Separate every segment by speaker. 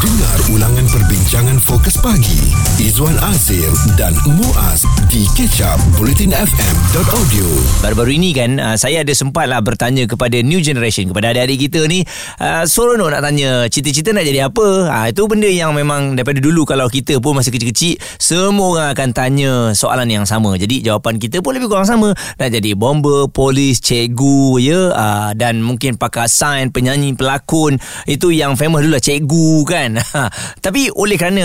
Speaker 1: Dengar ulangan perbincangan fokus pagi. Izwan Azir dan Muaz di kecap bulletinfm.audio
Speaker 2: Baru-baru ini kan uh, saya ada sempat lah bertanya kepada new generation kepada adik-adik kita ni uh, seronok nak tanya cita-cita nak jadi apa? Uh, itu benda yang memang daripada dulu kalau kita pun masih kecil-kecil semua orang akan tanya soalan yang sama. Jadi jawapan kita pun lebih kurang sama. Nak jadi bomber polis cikgu ya uh, dan mungkin pakar sains penyanyi pelakon itu yang famous dulu lah cikgu kan tapi oleh kerana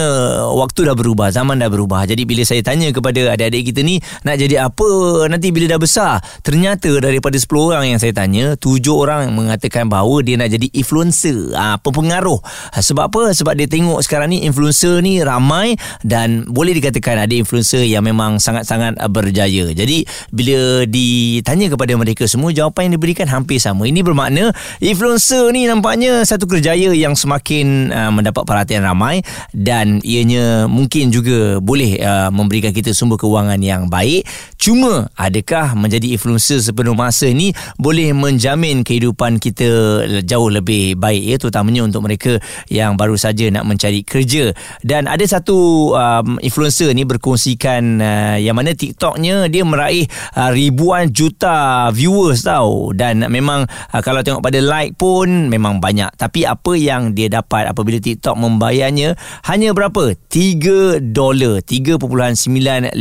Speaker 2: waktu dah berubah zaman dah berubah jadi bila saya tanya kepada adik-adik kita ni nak jadi apa? Nanti bila dah besar? Ternyata daripada 10 orang yang saya tanya 7 orang mengatakan bahawa dia nak jadi influencer. Ha, pengaruh. Ha, sebab apa? Sebab dia tengok sekarang ni influencer ni ramai dan boleh dikatakan ada influencer yang memang sangat-sangat berjaya. Jadi bila ditanya kepada mereka semua jawapan yang diberikan hampir sama. Ini bermakna influencer ni nampaknya satu kerjaya yang semakin uh, mendapat perhatian ramai dan ianya mungkin juga boleh uh, memberikan kita sumber kewangan yang baik. Cuma adakah menjadi influencer sepenuh masa ni boleh menjamin kehidupan kita jauh lebih baik ya? Terutamanya untuk mereka yang baru saja nak mencari kerja. Dan ada satu um, influencer ni berkongsikan uh, yang mana TikToknya dia meraih uh, ribuan juta viewers tau. Dan memang uh, kalau tengok pada like pun memang banyak. Tapi apa yang dia dapat apabila TikTok membayarnya hanya berapa 3 dolar 3.95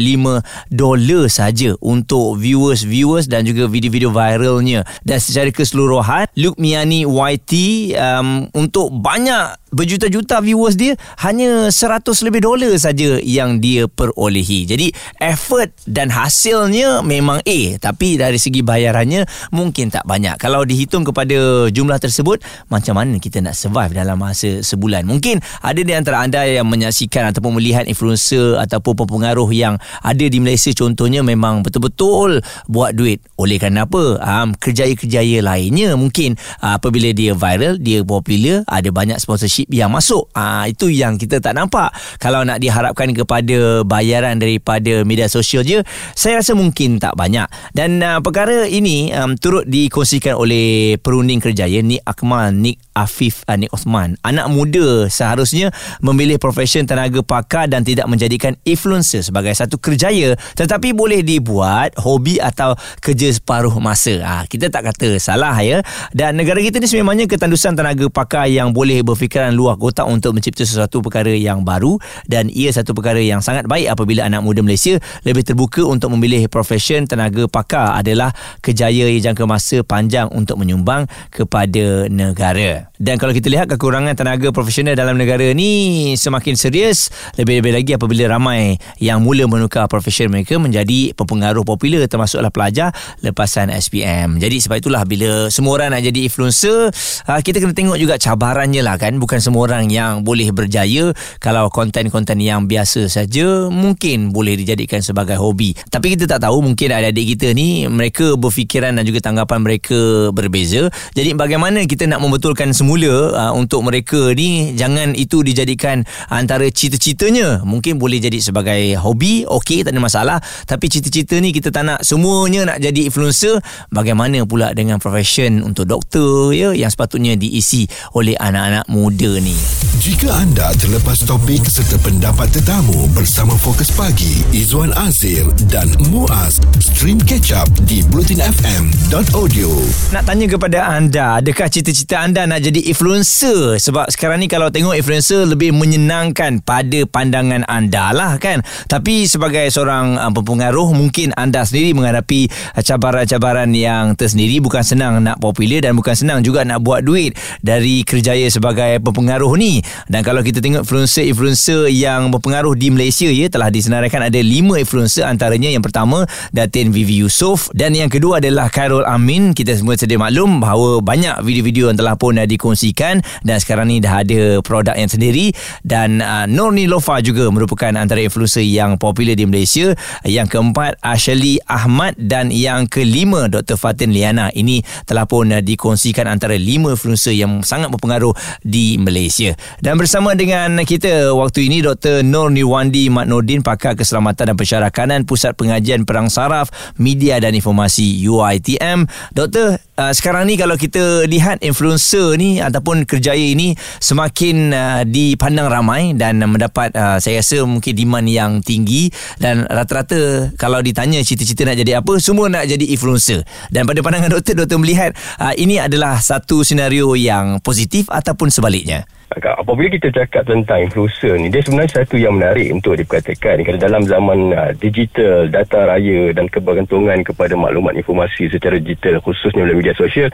Speaker 2: dolar saja untuk viewers-viewers dan juga video-video viralnya dan secara keseluruhan Luke Miani YT um, untuk banyak berjuta-juta viewers dia hanya 100 lebih dolar saja yang dia perolehi. Jadi effort dan hasilnya memang A tapi dari segi bayarannya mungkin tak banyak. Kalau dihitung kepada jumlah tersebut macam mana kita nak survive dalam masa sebulan? Mungkin ada di antara anda yang menyaksikan ataupun melihat influencer ataupun pengaruh yang ada di Malaysia contohnya memang betul-betul buat duit. Oleh kerana apa? Um, kerjaya-kerjaya lainnya mungkin uh, apabila dia viral, dia popular, ada banyak sponsorship yang masuk. Ah itu yang kita tak nampak. Kalau nak diharapkan kepada bayaran daripada media sosial je, saya rasa mungkin tak banyak. Dan uh, perkara ini um, turut dikongsikan oleh perunding kerjaya Nik Akmal, Nik Afif uh, Nik Osman. Anak muda seharusnya memilih profession tenaga pakar dan tidak menjadikan influencer sebagai satu kerjaya tetapi boleh dibuat hobi atau kerja separuh masa. Ah kita tak kata salah ya. Dan negara kita ni sebenarnya ketandusan tenaga pakar yang boleh berfikiran luar kotak untuk mencipta sesuatu perkara yang baru dan ia satu perkara yang sangat baik apabila anak muda Malaysia lebih terbuka untuk memilih profession tenaga pakar adalah kejayaan jangka masa panjang untuk menyumbang kepada negara. Dan kalau kita lihat kekurangan tenaga profesional dalam negara ni semakin serius. Lebih-lebih lagi apabila ramai yang mula menukar profession mereka menjadi pengaruh popular termasuklah pelajar lepasan SPM. Jadi sebab itulah bila semua orang nak jadi influencer ah, kita kena tengok juga cabarannya lah kan. Bukan semua orang yang boleh berjaya. Kalau konten-konten yang biasa saja mungkin boleh dijadikan sebagai hobi. Tapi kita tak tahu mungkin adik-adik kita ni mereka berfikiran dan juga tanggapan mereka berbeza. Jadi bagaimana kita nak membetulkan semula uh, untuk mereka ni jangan itu dijadikan antara cita-citanya mungkin boleh jadi sebagai hobi okey tak ada masalah tapi cita-cita ni kita tak nak semuanya nak jadi influencer bagaimana pula dengan profession untuk doktor ya yang sepatutnya diisi oleh anak-anak muda ni.
Speaker 1: Jika anda terlepas topik serta pendapat tetamu bersama Fokus Pagi, Izwan Azir dan Muaz, stream catch up di blutinfm.audio.
Speaker 2: Nak tanya kepada anda, adakah cita-cita anda nak jadi influencer? Sebab sekarang ni kalau tengok influencer lebih menyenangkan pada pandangan anda lah kan. Tapi sebagai seorang uh, pengaruh, mungkin anda sendiri menghadapi uh, cabaran-cabaran yang tersendiri. Bukan senang nak popular dan bukan senang juga nak buat duit dari kerjaya sebagai pengaruh berpengaruh ni dan kalau kita tengok influencer-influencer yang berpengaruh di Malaysia ya telah disenaraikan ada 5 influencer antaranya yang pertama Datin Vivi Yusof dan yang kedua adalah Khairul Amin kita semua sedia maklum bahawa banyak video-video yang telah pun dah dikongsikan dan sekarang ni dah ada produk yang sendiri dan uh, Norni Lofa juga merupakan antara influencer yang popular di Malaysia yang keempat Ashley Ahmad dan yang kelima Dr. Fatin Liana ini telah pun uh, dikongsikan antara 5 influencer yang sangat berpengaruh di Malaysia. Dan bersama dengan kita waktu ini Dr. Nur Niwandi Mat Nordin pakar keselamatan dan pensyarakanan Pusat Pengajian Perang Saraf Media dan Informasi UiTM. Doktor, uh, sekarang ni kalau kita lihat influencer ni ataupun kerjaya ini semakin uh, dipandang ramai dan mendapat uh, saya rasa mungkin demand yang tinggi dan rata-rata kalau ditanya cita-cita nak jadi apa semua nak jadi influencer. Dan pada pandangan doktor doktor melihat uh, ini adalah satu senario yang positif ataupun sebaliknya
Speaker 3: apabila kita cakap tentang influencer ni dia sebenarnya satu yang menarik untuk diperkatakan. Kerana dalam zaman uh, digital data raya dan kebergantungan kepada maklumat informasi secara digital khususnya melalui media sosial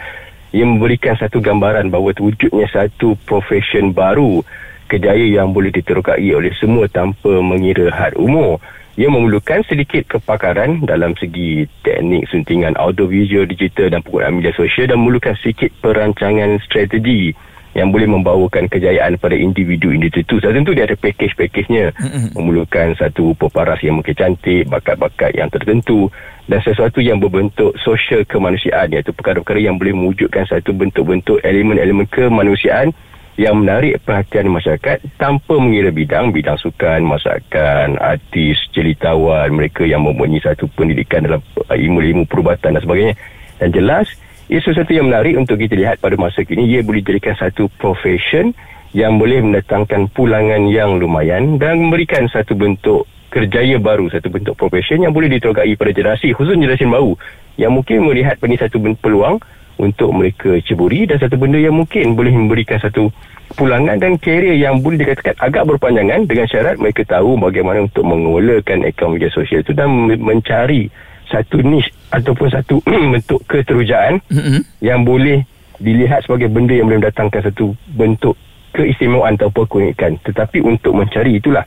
Speaker 3: ia memberikan satu gambaran bahawa wujudnya satu profession baru kejayaan yang boleh diterokai oleh semua tanpa mengira had umur. Ia memerlukan sedikit kepakaran dalam segi teknik suntingan audiovisual digital dan penggunaan media sosial dan memerlukan sedikit perancangan strategi yang boleh membawakan kejayaan pada individu-individu itu. So, tentu dia ada package-packagenya. Memerlukan satu peparas yang mungkin cantik, bakat-bakat yang tertentu dan sesuatu yang berbentuk sosial kemanusiaan iaitu perkara-perkara yang boleh mewujudkan satu bentuk-bentuk elemen-elemen kemanusiaan yang menarik perhatian masyarakat tanpa mengira bidang, bidang sukan, masakan, artis, jelitawan, mereka yang mempunyai satu pendidikan dalam ilmu-ilmu perubatan dan sebagainya. Dan jelas, ia sesuatu yang menarik untuk kita lihat pada masa kini. Ia boleh jadikan satu profession yang boleh mendatangkan pulangan yang lumayan dan memberikan satu bentuk kerjaya baru satu bentuk profession yang boleh diterokai pada generasi khusus generasi baru yang mungkin melihat ini satu peluang untuk mereka ceburi dan satu benda yang mungkin boleh memberikan satu pulangan dan karier yang boleh dikatakan agak berpanjangan dengan syarat mereka tahu bagaimana untuk mengolakan akaun media sosial itu dan mencari satu niche ataupun satu bentuk keterujaan mm-hmm. yang boleh dilihat sebagai benda yang boleh mendatangkan satu bentuk keistimewaan ataupun keunikan tetapi untuk mencari itulah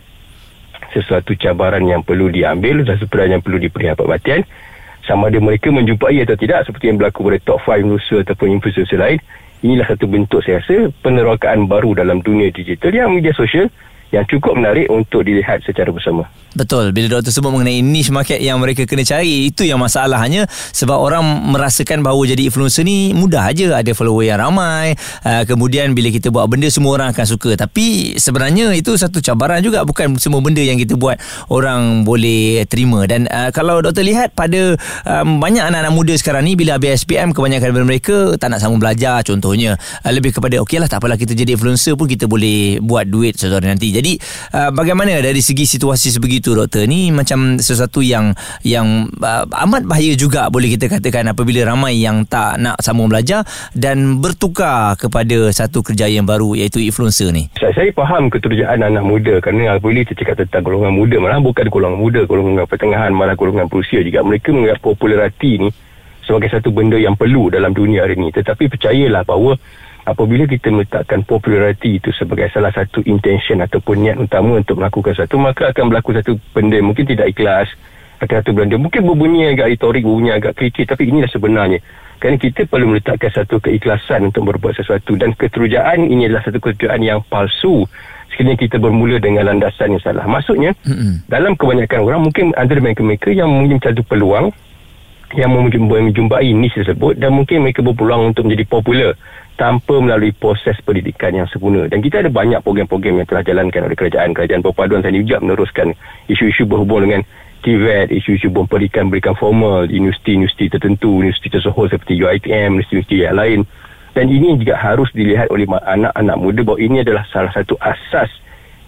Speaker 3: sesuatu cabaran yang perlu diambil dan sebenarnya yang perlu diberi perhatian sama ada mereka menjumpai atau tidak seperti yang berlaku pada top 5 influencer ataupun influencer lain inilah satu bentuk saya rasa penerokaan baru dalam dunia digital yang media sosial yang cukup menarik untuk dilihat secara bersama.
Speaker 2: Betul. Bila doktor sebut mengenai niche market yang mereka kena cari, itu yang masalahnya sebab orang merasakan bahawa jadi influencer ni mudah aja, ada follower yang ramai. Uh, kemudian bila kita buat benda semua orang akan suka. Tapi sebenarnya itu satu cabaran juga bukan semua benda yang kita buat orang boleh terima. Dan uh, kalau doktor lihat pada um, banyak anak-anak muda sekarang ni bila habis SPM kebanyakan daripada mereka tak nak sambung belajar contohnya. Lebih kepada okeylah tak apalah kita jadi influencer pun kita boleh buat duit sesuatu nanti. Jadi jadi uh, bagaimana dari segi situasi sebegitu doktor ni macam sesuatu yang yang uh, amat bahaya juga boleh kita katakan apabila ramai yang tak nak sambung belajar dan bertukar kepada satu kerja yang baru iaitu influencer ni.
Speaker 3: Saya, saya faham keterujaan anak muda kerana apabila kita cakap tentang golongan muda malah bukan golongan muda, golongan pertengahan malah golongan berusia juga mereka menganggap populariti ni sebagai satu benda yang perlu dalam dunia hari ini. Tetapi percayalah bahawa apabila kita meletakkan populariti itu sebagai salah satu intention ataupun niat utama untuk melakukan satu maka akan berlaku satu benda. Mungkin tidak ikhlas akan satu benda. Mungkin berbunyi agak retorik berbunyi agak kritik tapi inilah sebenarnya. Kerana kita perlu meletakkan satu keikhlasan untuk berbuat sesuatu. Dan keterujaan ini adalah satu keterujaan yang palsu. Sekiranya kita bermula dengan landasan yang salah. Maksudnya mm-hmm. dalam kebanyakan orang mungkin ada mereka-mereka yang mungkin satu peluang yang menjumpai niche tersebut dan mungkin mereka berpeluang untuk menjadi popular tanpa melalui proses pendidikan yang sempurna. Dan kita ada banyak program-program yang telah jalankan oleh kerajaan-kerajaan perpaduan tadi juga meneruskan isu-isu berhubung dengan TVET, isu-isu pendidikan berikan formal universiti-universiti tertentu, universiti tersohor seperti UITM, universiti-universiti yang lain. Dan ini juga harus dilihat oleh anak-anak muda bahawa ini adalah salah satu asas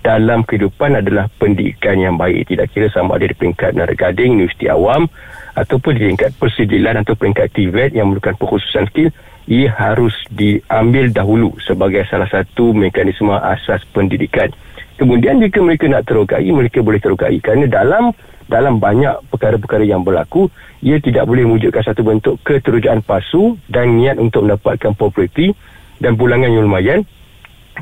Speaker 3: dalam kehidupan adalah pendidikan yang baik. Tidak kira sama ada di peringkat Gading, Universiti Awam ataupun di peringkat Persidilan atau peringkat TVET yang memerlukan pengkhususan skill ia harus diambil dahulu sebagai salah satu mekanisme asas pendidikan. Kemudian jika mereka nak terokai, mereka boleh terokai kerana dalam dalam banyak perkara-perkara yang berlaku, ia tidak boleh mewujudkan satu bentuk keterujaan palsu dan niat untuk mendapatkan populariti dan pulangan yang lumayan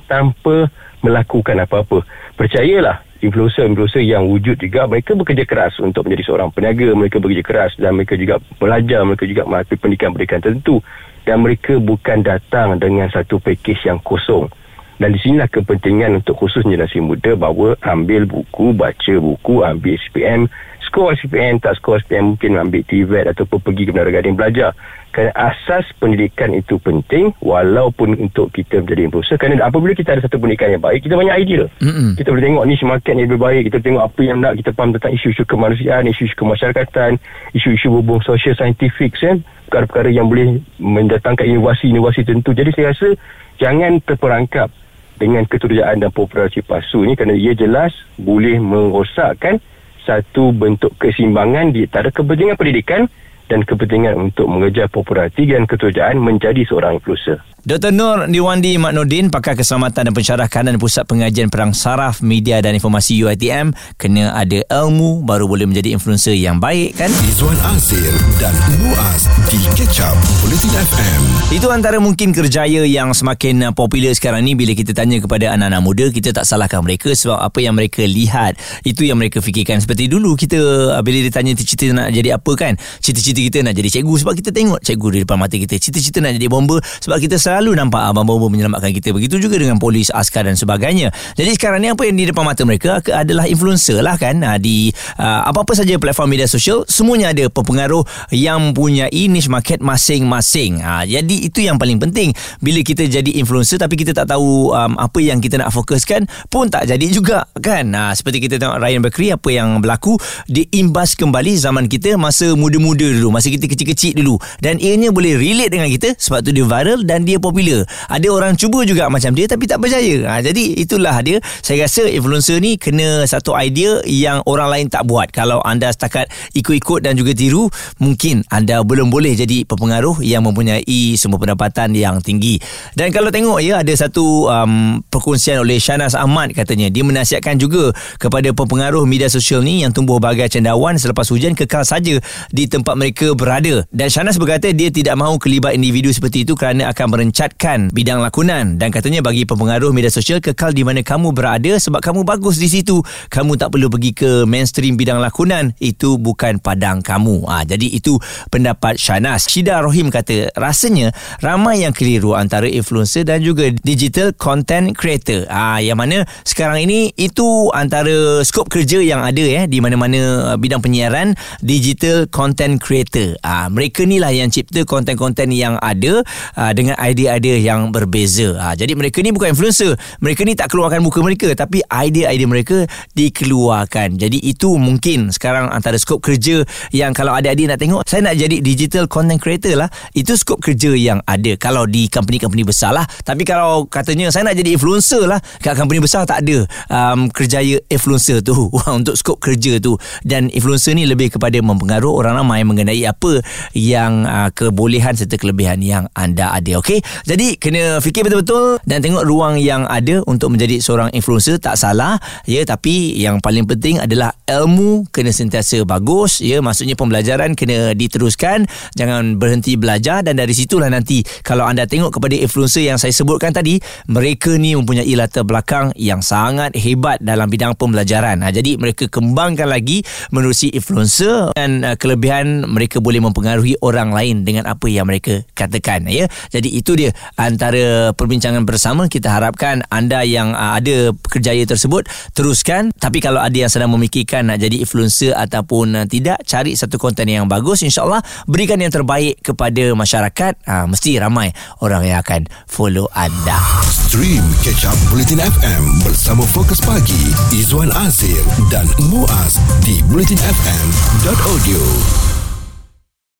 Speaker 3: tanpa melakukan apa-apa. Percayalah, influencer-influencer yang wujud juga mereka bekerja keras untuk menjadi seorang peniaga mereka bekerja keras dan mereka juga belajar mereka juga melalui pendidikan-pendidikan tertentu dan mereka bukan datang dengan satu pakej yang kosong dan di sinilah kepentingan untuk khusus generasi muda bahawa ambil buku baca buku ambil SPM skor SPM tak skor SPM mungkin ambil TVET ataupun pergi ke Menara Gading belajar kerana asas pendidikan itu penting walaupun untuk kita menjadi influencer kerana apabila kita ada satu pendidikan yang baik kita banyak idea Mm-mm. kita boleh tengok niche market yang lebih baik kita tengok apa yang nak kita faham tentang isu-isu kemanusiaan isu-isu kemasyarakatan isu-isu hubung sosial saintifik kan? perkara-perkara yang boleh mendatangkan inovasi-inovasi tentu jadi saya rasa jangan terperangkap dengan keturjaan dan populasi palsu ni kerana ia jelas boleh merosakkan satu bentuk keseimbangan di antara kepentingan pendidikan dan kepentingan untuk mengejar populariti dan keturjaan menjadi seorang influencer.
Speaker 2: Dr. Nur Niwandi Maknudin, pakar keselamatan dan pensyarah kanan Pusat Pengajian Perang Saraf Media dan Informasi UITM, kena ada ilmu baru boleh menjadi influencer yang baik kan?
Speaker 1: Izwan Azir dan Muaz di Ketchup Politin FM.
Speaker 2: Itu antara mungkin kerjaya yang semakin popular sekarang ni bila kita tanya kepada anak-anak muda, kita tak salahkan mereka sebab apa yang mereka lihat, itu yang mereka fikirkan. Seperti dulu kita bila ditanya cita-cita nak jadi apa kan? Cita-cita kita nak jadi cikgu sebab kita tengok cikgu di depan mata kita. Cita-cita nak jadi bomba sebab kita selalu nampak abang bomba menyelamatkan kita. Begitu juga dengan polis, askar dan sebagainya. Jadi sekarang ni apa yang di depan mata mereka adalah influencer lah kan. Ah, di uh, apa-apa saja platform media sosial, semuanya ada pengaruh yang punya niche market masing-masing. Uh, jadi itu yang paling penting. Bila kita jadi influencer tapi kita tak tahu um, apa yang kita nak fokuskan pun tak jadi juga kan. Uh, seperti kita tengok Ryan Bakery apa yang berlaku diimbas kembali zaman kita masa muda-muda dulu, masa kita kecil-kecil dulu dan ianya boleh relate dengan kita sebab tu dia viral dan dia popular. Ada orang cuba juga macam dia tapi tak berjaya. Ha, jadi itulah dia. Saya rasa influencer ni kena satu idea yang orang lain tak buat. Kalau anda setakat ikut-ikut dan juga tiru, mungkin anda belum boleh jadi pengaruh yang mempunyai semua pendapatan yang tinggi. Dan kalau tengok ya ada satu um, perkongsian oleh Shanas Ahmad katanya dia menasihatkan juga kepada pengaruh media sosial ni yang tumbuh bagai cendawan selepas hujan kekal saja di tempat mereka berada. Dan Shanas berkata dia tidak mahu kelibat individu seperti itu kerana akan merencanakan mencatkan bidang lakonan dan katanya bagi pengaruh media sosial kekal di mana kamu berada sebab kamu bagus di situ. Kamu tak perlu pergi ke mainstream bidang lakonan. Itu bukan padang kamu. Ha, jadi itu pendapat Shanas. Shida Rohim kata rasanya ramai yang keliru antara influencer dan juga digital content creator. Ha, yang mana sekarang ini itu antara skop kerja yang ada ya di mana-mana bidang penyiaran digital content creator. Ha, mereka ni lah yang cipta konten-konten yang ada ha, dengan idea idea-idea yang berbeza. Ha, jadi mereka ni bukan influencer. Mereka ni tak keluarkan muka mereka tapi idea-idea mereka dikeluarkan. Jadi itu mungkin sekarang antara skop kerja yang kalau ada adik nak tengok, saya nak jadi digital content creator lah. Itu skop kerja yang ada kalau di company-company besar lah. Tapi kalau katanya saya nak jadi influencer lah, kat company besar tak ada um, kerjaya influencer tu untuk skop kerja tu. Dan influencer ni lebih kepada mempengaruhi orang ramai mengenai apa yang uh, kebolehan serta kelebihan yang anda ada. Okey, jadi kena fikir betul-betul dan tengok ruang yang ada untuk menjadi seorang influencer tak salah. Ya tapi yang paling penting adalah ilmu kena sentiasa bagus. Ya maksudnya pembelajaran kena diteruskan. Jangan berhenti belajar dan dari situlah nanti kalau anda tengok kepada influencer yang saya sebutkan tadi mereka ni mempunyai latar belakang yang sangat hebat dalam bidang pembelajaran. Ha, jadi mereka kembangkan lagi menerusi influencer dan uh, kelebihan mereka boleh mempengaruhi orang lain dengan apa yang mereka katakan. Ya jadi itu dia dia. Antara perbincangan bersama kita harapkan anda yang uh, ada kerjaya tersebut teruskan. Tapi kalau ada yang sedang memikirkan nak jadi influencer ataupun uh, tidak cari satu konten yang bagus insyaallah berikan yang terbaik kepada masyarakat. Uh, mesti ramai orang yang akan follow anda.
Speaker 1: Stream catch up bulletin FM bersama fokus pagi Izwan Azir dan Muaz di bulletinfm.audio